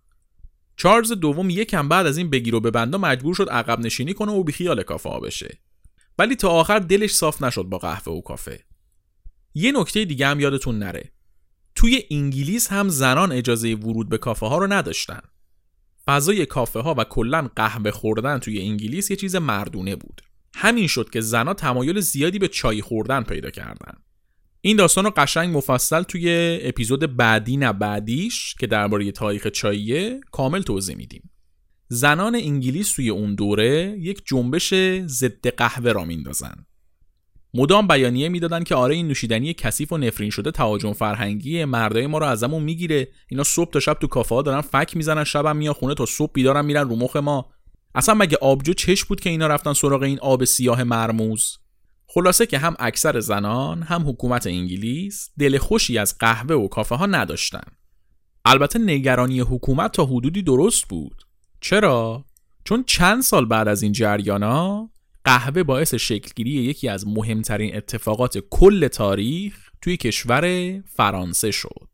چارلز دوم یکم بعد از این بگیر و بندا مجبور شد عقب نشینی کنه و بیخیال کافه ها بشه. ولی تا آخر دلش صاف نشد با قهوه و کافه. یه نکته دیگه هم یادتون نره. توی انگلیس هم زنان اجازه ورود به کافه ها رو نداشتن. فضای کافه ها و کلا قهوه خوردن توی انگلیس یه چیز مردونه بود. همین شد که زنها تمایل زیادی به چای خوردن پیدا کردن. این داستان رو قشنگ مفصل توی اپیزود بعدی نه بعدیش که درباره تاریخ چاییه کامل توضیح میدیم. زنان انگلیس توی اون دوره یک جنبش ضد قهوه را میندازن. مدام بیانیه می‌دادن که آره این نوشیدنی کثیف و نفرین شده تهاجم فرهنگی مردای ما رو ازمون می‌گیره. اینا صبح تا شب تو کافه ها دارن فک می‌زنن شبم میان خونه تا صبح بیدارن میرن رو مخ ما. اصلا مگه آبجو چش بود که اینا رفتن سراغ این آب سیاه مرموز؟ خلاصه که هم اکثر زنان هم حکومت انگلیس دل خوشی از قهوه و کافه ها نداشتن. البته نگرانی حکومت تا حدودی درست بود. چرا؟ چون چند سال بعد از این جریانا قهوه باعث شکلگیری یکی از مهمترین اتفاقات کل تاریخ توی کشور فرانسه شد.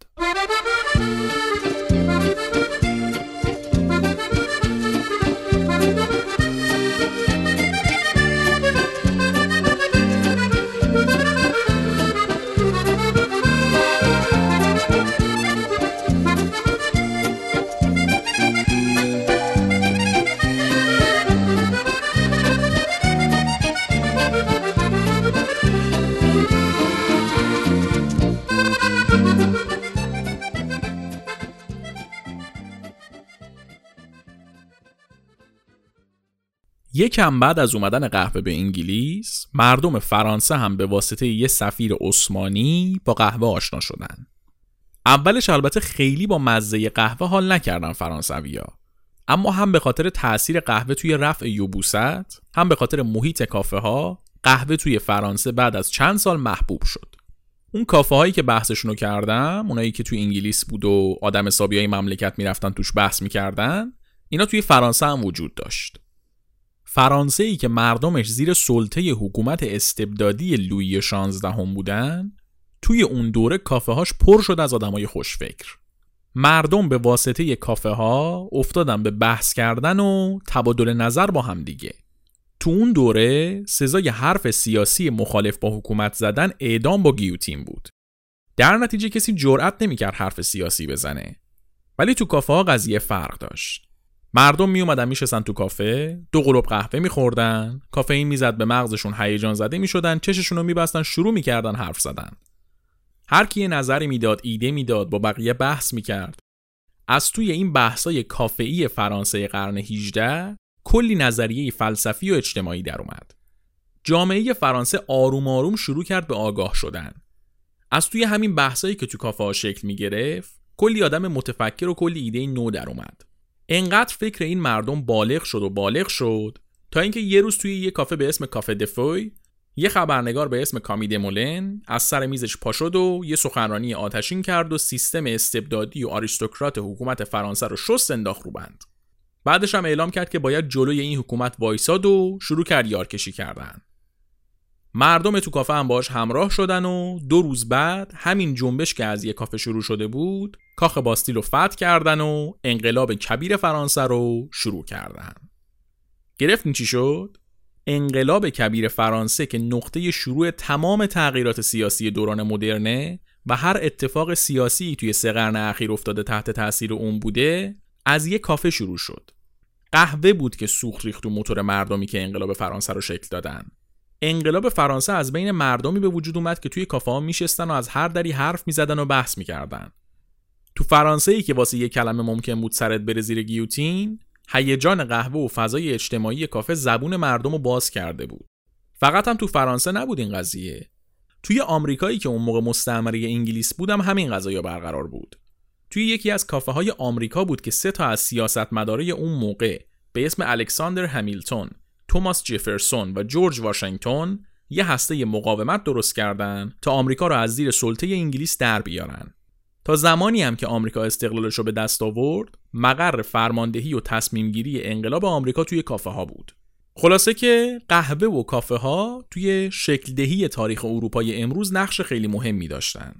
یکم بعد از اومدن قهوه به انگلیس مردم فرانسه هم به واسطه یه سفیر عثمانی با قهوه آشنا شدن. اولش البته خیلی با مزه قهوه حال نکردن فرانسویا اما هم به خاطر تاثیر قهوه توی رفع یوبوست هم به خاطر محیط کافه ها قهوه توی فرانسه بعد از چند سال محبوب شد. اون کافه هایی که بحثشونو کردم اونایی که توی انگلیس بود و آدم حسابی های مملکت می‌رفتن توش بحث می‌کردن اینا توی فرانسه هم وجود داشت. فرانسه ای که مردمش زیر سلطه حکومت استبدادی لویی 16 هم بودن توی اون دوره کافه هاش پر شد از آدمای خوشفکر. مردم به واسطه کافه ها افتادن به بحث کردن و تبادل نظر با هم دیگه. تو اون دوره سزای حرف سیاسی مخالف با حکومت زدن اعدام با گیوتین بود. در نتیجه کسی جرأت نمی‌کرد حرف سیاسی بزنه. ولی تو کافه ها قضیه فرق داشت. مردم می اومدن میشستن تو کافه دو قلوب قهوه میخوردن کافئین می‌زد به مغزشون هیجان زده می‌شدن چششون رو میبستن شروع می‌کردن حرف زدن. هر کی نظری می‌داد ایده می‌داد با بقیه بحث می‌کرد. از توی این بحثای کافه‌ای فرانسه قرن 18 کلی نظریه فلسفی و اجتماعی در اومد. جامعه فرانسه آروم آروم شروع کرد به آگاه شدن. از توی همین بحثایی که تو کافه ها شکل می گرفت کلی آدم متفکر و کلی ایده نو در اومد. انقدر فکر این مردم بالغ شد و بالغ شد تا اینکه یه روز توی یه کافه به اسم کافه دفوی یه خبرنگار به اسم کامی دمولن از سر میزش پا و یه سخنرانی آتشین کرد و سیستم استبدادی و آریستوکرات حکومت فرانسه رو شست انداخت رو بند. بعدش هم اعلام کرد که باید جلوی این حکومت وایساد و شروع کرد یارکشی کردن. مردم تو کافه هم باش همراه شدن و دو روز بعد همین جنبش که از یه کافه شروع شده بود کاخ باستیل رو فتح کردن و انقلاب کبیر فرانسه رو شروع کردن. گرفتین چی شد؟ انقلاب کبیر فرانسه که نقطه شروع تمام تغییرات سیاسی دوران مدرنه و هر اتفاق سیاسی توی سه قرن اخیر افتاده تحت تاثیر اون بوده از یه کافه شروع شد قهوه بود که سوخت ریخت و موتور مردمی که انقلاب فرانسه رو شکل دادن انقلاب فرانسه از بین مردمی به وجود اومد که توی کافه ها میشستن و از هر دری حرف می‌زدن و بحث می‌کردن تو فرانسه ای که واسه یه کلمه ممکن بود سرت بره زیر گیوتین هیجان قهوه و فضای اجتماعی کافه زبون مردم رو باز کرده بود. فقط هم تو فرانسه نبود این قضیه. توی آمریکایی که اون موقع مستعمره انگلیس بودم همین قضايا برقرار بود. توی یکی از کافه های آمریکا بود که سه تا از سیاستمدارای اون موقع به اسم الکساندر همیلتون، توماس جفرسون و جورج واشنگتن یه هسته مقاومت درست کردن تا آمریکا را از زیر سلطه انگلیس در بیارن. تا زمانی هم که آمریکا استقلالش رو به دست آورد، مقر فرماندهی و تصمیم گیری انقلاب آمریکا توی کافه ها بود. خلاصه که قهوه و کافه ها توی شکل دهی تاریخ اروپای امروز نقش خیلی مهمی داشتن.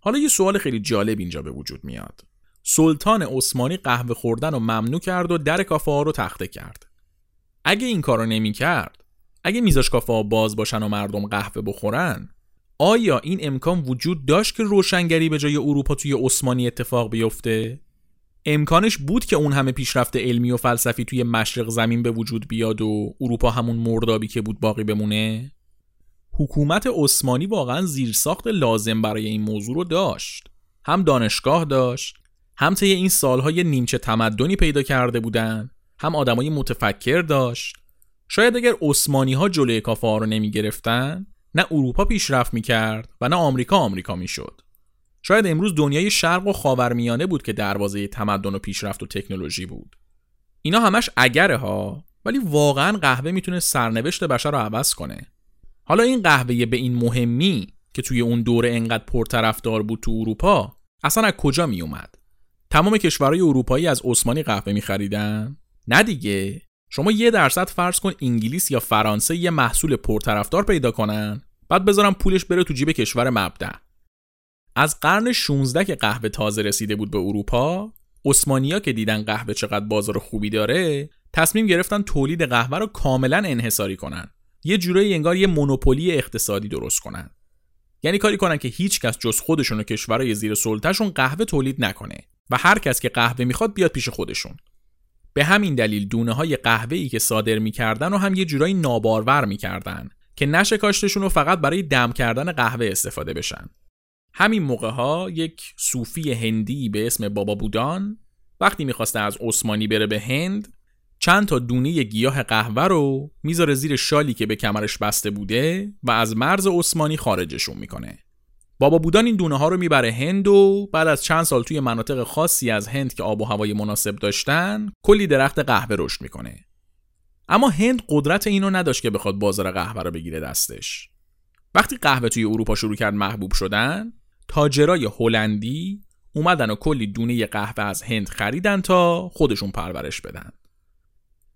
حالا یه سوال خیلی جالب اینجا به وجود میاد. سلطان عثمانی قهوه خوردن رو ممنوع کرد و در کافه ها رو تخته کرد. اگه این کارو نمی کرد، اگه میزاش کافه ها باز باشن و مردم قهوه بخورن، آیا این امکان وجود داشت که روشنگری به جای اروپا توی عثمانی اتفاق بیفته؟ امکانش بود که اون همه پیشرفت علمی و فلسفی توی مشرق زمین به وجود بیاد و اروپا همون مردابی که بود باقی بمونه؟ حکومت عثمانی واقعا زیرساخت لازم برای این موضوع رو داشت. هم دانشگاه داشت، هم طی این سالهای نیمچه تمدنی پیدا کرده بودن، هم آدمای متفکر داشت. شاید اگر عثمانی ها جلوی کافه رو نمی گرفتن، نه اروپا پیشرفت می کرد و نه آمریکا آمریکا می شد. شاید امروز دنیای شرق و خاورمیانه بود که دروازه تمدن و پیشرفت و تکنولوژی بود. اینا همش اگره ها ولی واقعا قهوه می‌تونه سرنوشت بشر رو عوض کنه. حالا این قهوه به این مهمی که توی اون دوره انقدر پرطرفدار بود تو اروپا اصلا از کجا می اومد؟ تمام کشورهای اروپایی از عثمانی قهوه می خریدن؟ نه دیگه شما یه درصد فرض کن انگلیس یا فرانسه یه محصول پرطرفدار پیدا کنن بعد بذارم پولش بره تو جیب کشور مبدع. از قرن 16 که قهوه تازه رسیده بود به اروپا عثمانیا که دیدن قهوه چقدر بازار خوبی داره تصمیم گرفتن تولید قهوه رو کاملا انحصاری کنن. یه جورایی انگار یه مونوپولی اقتصادی درست کنن. یعنی کاری کنن که هیچ کس جز خودشون و کشورهای زیر سلطهشون قهوه تولید نکنه و هر کس که قهوه می‌خواد بیاد پیش خودشون. به همین دلیل دونه های قهوه ای که صادر می‌کردن و هم یه جورایی نابارور می‌کردن که نشه کاشتشون رو فقط برای دم کردن قهوه استفاده بشن همین موقع ها یک صوفی هندی به اسم بابا بودان وقتی می‌خواسته از عثمانی بره به هند چند تا دونه گیاه قهوه رو می‌ذاره زیر شالی که به کمرش بسته بوده و از مرز عثمانی خارجشون می‌کنه. بابا بودان این دونه ها رو می‌بره هند و بعد از چند سال توی مناطق خاصی از هند که آب و هوای مناسب داشتن کلی درخت قهوه رشد می‌کنه. اما هند قدرت اینو نداشت که بخواد بازار قهوه رو بگیره دستش. وقتی قهوه توی اروپا شروع کرد محبوب شدن، تاجرای هلندی اومدن و کلی دونه قهوه از هند خریدن تا خودشون پرورش بدن.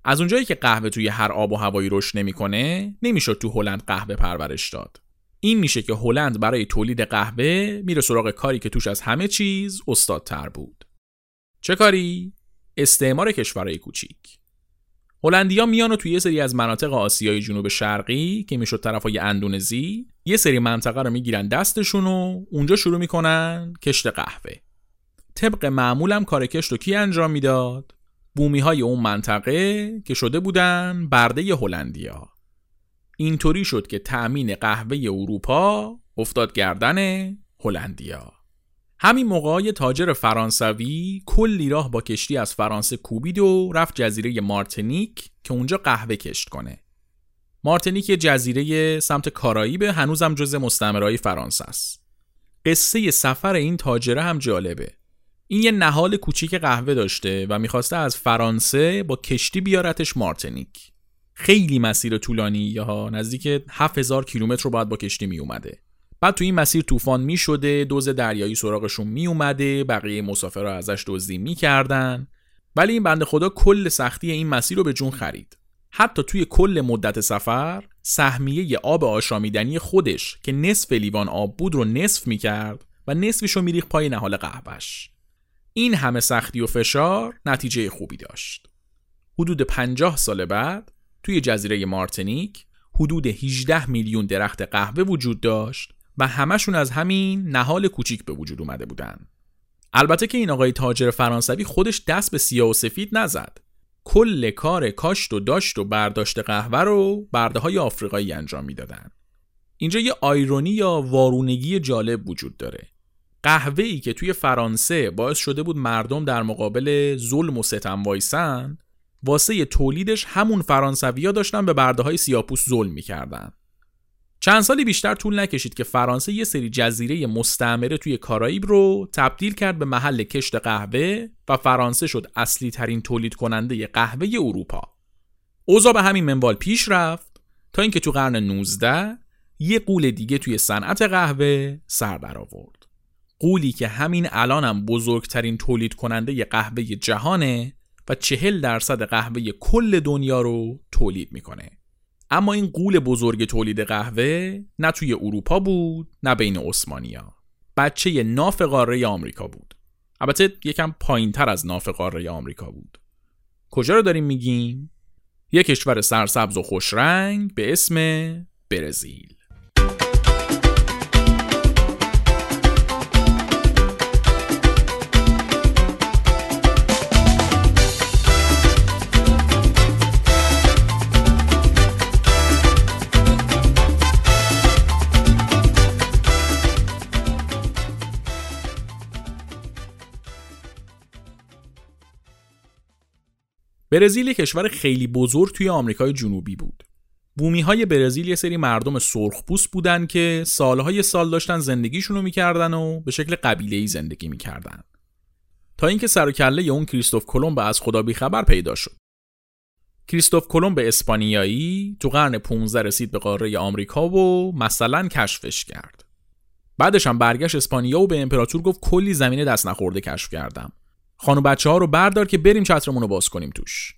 از اونجایی که قهوه توی هر آب و هوایی رشد نمی‌کنه نمی‌شد تو هلند قهوه پرورش داد این میشه که هلند برای تولید قهوه میره سراغ کاری که توش از همه چیز استادتر بود. چه کاری؟ استعمار کشورهای کوچیک. هلندیا میان و توی یه سری از مناطق آسیای جنوب شرقی که می‌شد طرفای اندونزی یه سری منطقه رو می‌گیرن دستشون و اونجا شروع می‌کنن کشت قهوه. طبق معمولم کار کشت رو کی انجام می‌داد؟ بومی های اون منطقه که شده بودن برده هلندیا. اینطوری شد که تأمین قهوه اروپا افتاد گردن هلندیا. همین موقع تاجر فرانسوی کلی راه با کشتی از فرانسه کوبید و رفت جزیره مارتینیک که اونجا قهوه کشت کنه. مارتینیک یه جزیره سمت کارائیب هنوزم جز مستعمرهای فرانسه است. قصه سفر این تاجره هم جالبه. این یه نهال کوچیک قهوه داشته و می‌خواسته از فرانسه با کشتی بیارتش مارتینیک. خیلی مسیر طولانی یا نزدیک 7000 کیلومتر رو باید با کشتی می اومده. بعد تو این مسیر طوفان می شده دوز دریایی سراغشون می اومده بقیه مسافرها ازش دزدی می‌کردن. ولی این بنده خدا کل سختی این مسیر رو به جون خرید. حتی توی کل مدت سفر سهمیه آب آشامیدنی خودش که نصف لیوان آب بود رو نصف می‌کرد و نصفش رو میریخ پای نهال قهوهش. این همه سختی و فشار نتیجه خوبی داشت. حدود 50 سال بعد توی جزیره مارتینیک حدود 18 میلیون درخت قهوه وجود داشت و همشون از همین نهال کوچیک به وجود اومده بودن. البته که این آقای تاجر فرانسوی خودش دست به سیاه و سفید نزد. کل کار کاشت و داشت و برداشت قهوه رو برده های آفریقایی انجام می‌دادن. اینجا یه آیرونی یا وارونگی جالب وجود داره. قهوه ای که توی فرانسه باعث شده بود مردم در مقابل ظلم و ستم وایسن واسه تولیدش همون فرانسویا داشتن به برده های سیاپوس ظلم می‌کردن. چند سالی بیشتر طول نکشید که فرانسه یه سری جزیره مستعمره توی کارائیب رو تبدیل کرد به محل کشت قهوه و فرانسه شد اصلی ترین تولید کننده قهوه اروپا. اوضاع به همین منوال پیش رفت تا اینکه تو قرن 19 یه قول دیگه توی صنعت قهوه سر در آورد. قولی که همین الانم بزرگترین تولید کننده قهوه جهانه و چهل درصد قهوه کل دنیا رو تولید می‌کنه. اما این قول بزرگ تولید قهوه نه توی اروپا بود نه بین عثمانیا بچه ناف قاره آمریکا بود. البته یکم پایین تر از ناف قاره آمریکا بود. کجا رو داریم میگیم؟ یک کشور سرسبز و خوشرنگ به اسم برزیل. برزیل کشور خیلی بزرگ توی آمریکای جنوبی بود. بومی های برزیل یه سری مردم سرخپوست بودن که سالهای سال داشتن زندگیشونو می‌کردن و به شکل قبیله ای زندگی می‌کردن. تا اینکه سر و کله اون کریستوف کلمب از خدا خبر پیدا شد. کریستوف کلمب اسپانیایی تو قرن 15 رسید به قاره آمریکا و مثلا کشفش کرد. بعدش هم برگشت اسپانیا و به امپراتور گفت کلی زمین دست نخورده کشف کردم. خانو بچه ها رو بردار که بریم چترمون رو باز کنیم توش.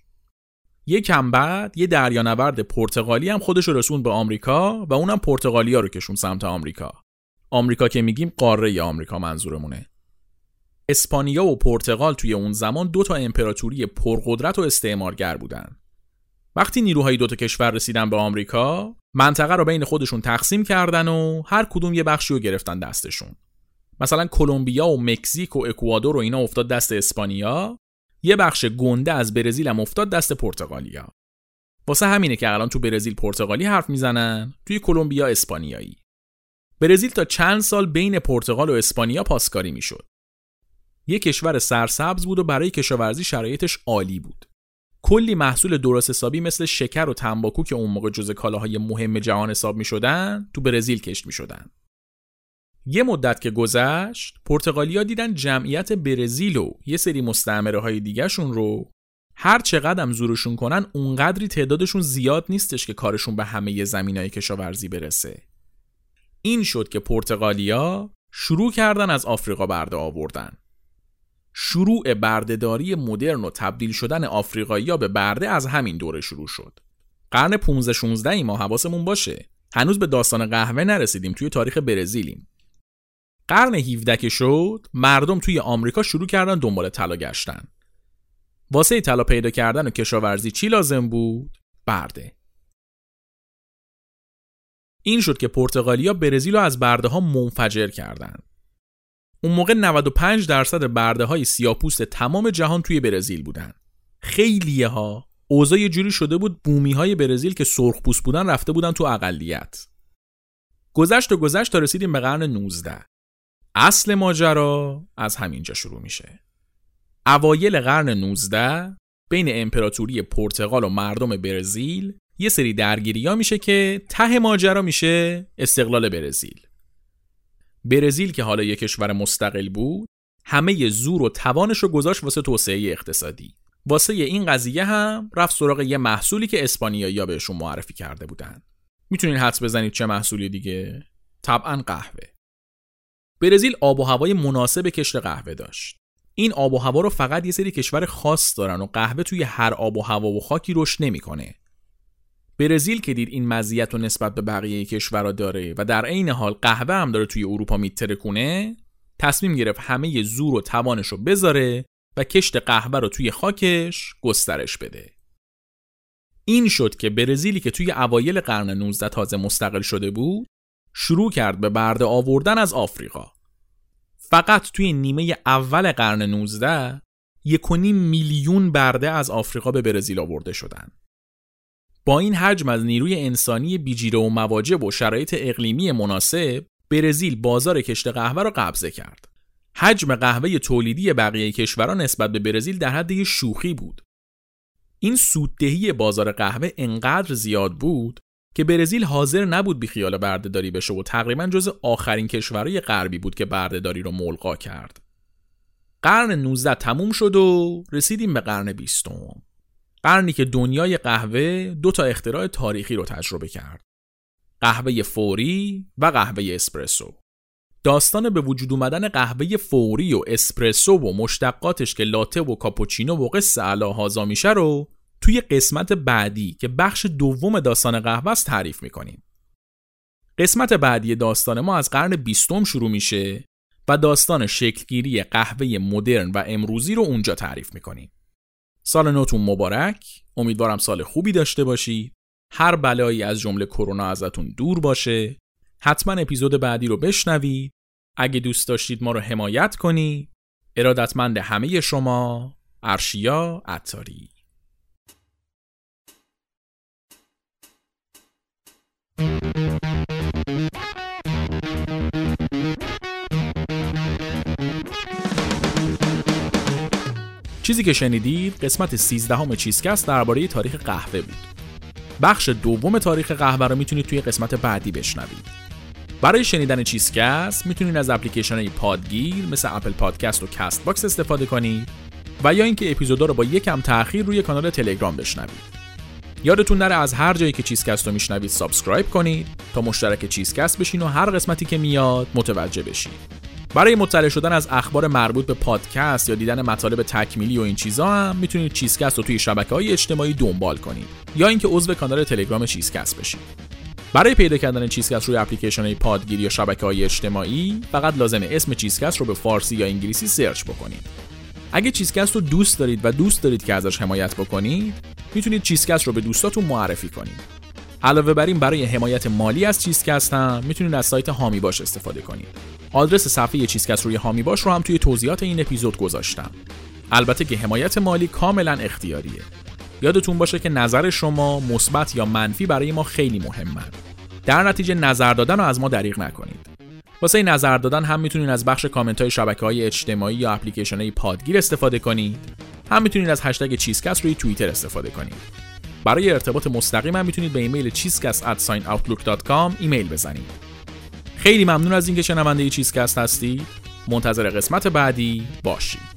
کم بعد یه دریانورد پرتغالی هم خودش رو رسوند به آمریکا و اونم پرتغالیا رو کشون سمت آمریکا. آمریکا که میگیم قاره آمریکا منظورمونه. اسپانیا و پرتغال توی اون زمان دو تا امپراتوری پرقدرت و استعمارگر بودن. وقتی نیروهای دو تا کشور رسیدن به آمریکا منطقه رو بین خودشون تقسیم کردن و هر کدوم یه بخشی رو گرفتن دستشون. مثلا کلمبیا و مکزیک و اکوادور و اینا افتاد دست اسپانیا یه بخش گنده از برزیل هم افتاد دست پرتغالیا. واسه همینه که الان تو برزیل پرتغالی حرف می‌زنن توی کلمبیا اسپانیایی. برزیل تا چند سال بین پرتغال و اسپانیا پاسکاری می‌شد. یه کشور سرسبز بود و برای کشاورزی شرایطش عالی بود. کلی محصول درست حسابی مثل شکر و تنباکو که اون موقع جزء کالاهای مهم جهان حساب می تو برزیل کشت می یه مدت که گذشت پرتغالیا دیدن جمعیت برزیل و یه سری مستعمره های دیگهشون رو هر چقدر زورشون کنن اونقدری تعدادشون زیاد نیستش که کارشون به همه زمینای کشاورزی برسه. این شد که پرتغالیا شروع کردن از آفریقا برده آوردن. شروع بردهداری مدرن و تبدیل شدن آفریقایی‌ها به برده از همین دوره شروع شد. قرن 15 16 ما حواسمون باشه. هنوز به داستان قهوه نرسیدیم توی تاریخ برزیلیم. قرن 17 که شد مردم توی آمریکا شروع کردن دنبال طلا گشتن واسه طلا پیدا کردن و کشاورزی چی لازم بود برده این شد که پرتغالیا برزیل رو از برده ها منفجر کردند. اون موقع 95 درصد برده های سیاپوست تمام جهان توی برزیل بودن. خیلی ها اوضاع جوری شده بود بومی های برزیل که سرخپوست بودن رفته بودن تو اقلیت. گذشت و گذشت تا رسیدیم به قرن 19. اصل ماجرا از همینجا شروع میشه. اوایل قرن 19 بین امپراتوری پرتغال و مردم برزیل یه سری درگیری ها میشه که ته ماجرا میشه استقلال برزیل. برزیل که حالا یک کشور مستقل بود همه زور و توانش رو گذاشت واسه توسعه اقتصادی. واسه این قضیه هم رفت سراغ یه محصولی که اسپانیایی بهشون معرفی کرده بودن. می‌تونین حدس بزنید چه محصولی دیگه؟ طبعا قهوه. برزیل آب و هوای مناسب کشت قهوه داشت. این آب و هوا رو فقط یه سری کشور خاص دارن و قهوه توی هر آب و هوا و خاکی رشد نمی‌کنه. برزیل که دید این مزیت رو نسبت به بقیه کشورها داره و در عین حال قهوه هم داره توی اروپا میترکونه تصمیم گرفت همه زور و توانش رو بذاره و کشت قهوه رو توی خاکش گسترش بده. این شد که برزیلی که توی اوایل قرن 19 تازه مستقل شده بود شروع کرد به برده آوردن از آفریقا. فقط توی نیمه اول قرن 19 یک میلیون برده از آفریقا به برزیل آورده شدند. با این حجم از نیروی انسانی بیجیره و مواجب و شرایط اقلیمی مناسب برزیل بازار کشت قهوه را قبضه کرد. حجم قهوه تولیدی بقیه کشوران نسبت به برزیل در حد شوخی بود. این سوددهی بازار قهوه انقدر زیاد بود که برزیل حاضر نبود بی خیال بردهداری بشه و تقریبا جز آخرین کشورهای غربی بود که بردهداری رو ملقا کرد. قرن 19 تموم شد و رسیدیم به قرن 20. قرنی که دنیای قهوه دو تا اختراع تاریخی رو تجربه کرد. قهوه فوری و قهوه اسپرسو. داستان به وجود اومدن قهوه فوری و اسپرسو و مشتقاتش که لاته و کاپوچینو و قصه هازا میشه رو توی قسمت بعدی که بخش دوم داستان قهوه است تعریف می‌کنیم. قسمت بعدی داستان ما از قرن بیستم شروع میشه و داستان شکلگیری قهوه مدرن و امروزی رو اونجا تعریف می‌کنیم. سال نوتون مبارک. امیدوارم سال خوبی داشته باشید هر بلایی از جمله کرونا ازتون دور باشه. حتما اپیزود بعدی رو بشنوید اگه دوست داشتید ما رو حمایت کنید ارادتمند همه شما ارشیا عطاری. چیزی که شنیدید قسمت 13 همه چیزکست درباره تاریخ قهوه بود. بخش دوم تاریخ قهوه رو می‌تونید توی قسمت بعدی بشنوید. برای شنیدن چیزکست می‌تونید از اپلیکیشن های پادگیر مثل اپل پادکست و کست باکس استفاده کنید و یا اینکه اپیزودا رو با یکم تاخیر روی کانال تلگرام بشنوید. یادتون نره از هر جایی که چیزکست رو میشنوید subscribe کنید تا مشترک چیزکست بشین و هر قسمتی که میاد متوجه بشید. برای مطلع شدن از اخبار مربوط به پادکست یا دیدن مطالب تکمیلی و این چیزا هم می‌تونید چیزکست رو توی شبکه های اجتماعی دنبال کنید یا اینکه عضو کانال تلگرام چیزکست بشید برای پیدا کردن چیزکست روی اپلیکیشن های پادگیری یا شبکه های اجتماعی فقط لازمه اسم چیزکست رو به فارسی یا انگلیسی سرچ بکنید اگه چیزکست رو دوست دارید و دوست دارید که ازش حمایت بکنید می‌تونید چیزکست رو به دوستاتون معرفی کنید. علاوه بر این برای حمایت مالی از چیزکست هم می‌تونید از سایت هامی باش استفاده کنید. آدرس صفحه چیزکست روی هامی باش رو هم توی توضیحات این اپیزود گذاشتم. البته که حمایت مالی کاملا اختیاریه. یادتون باشه که نظر شما مثبت یا منفی برای ما خیلی مهمه. در نتیجه نظر دادن رو از ما دریغ نکنید. واسه نظر دادن هم می‌تونید از بخش کامنت های شبکه های اجتماعی یا اپلیکیشن های پادگیر استفاده کنید. هم می‌تونید از هشتگ چیزکست روی توییتر استفاده کنید برای ارتباط مستقیم هم می‌تونید به ایمیل cheesecast@outlook.com ایمیل بزنید. خیلی ممنون از اینکه شنونده چیزکست هستید. منتظر قسمت بعدی باشید.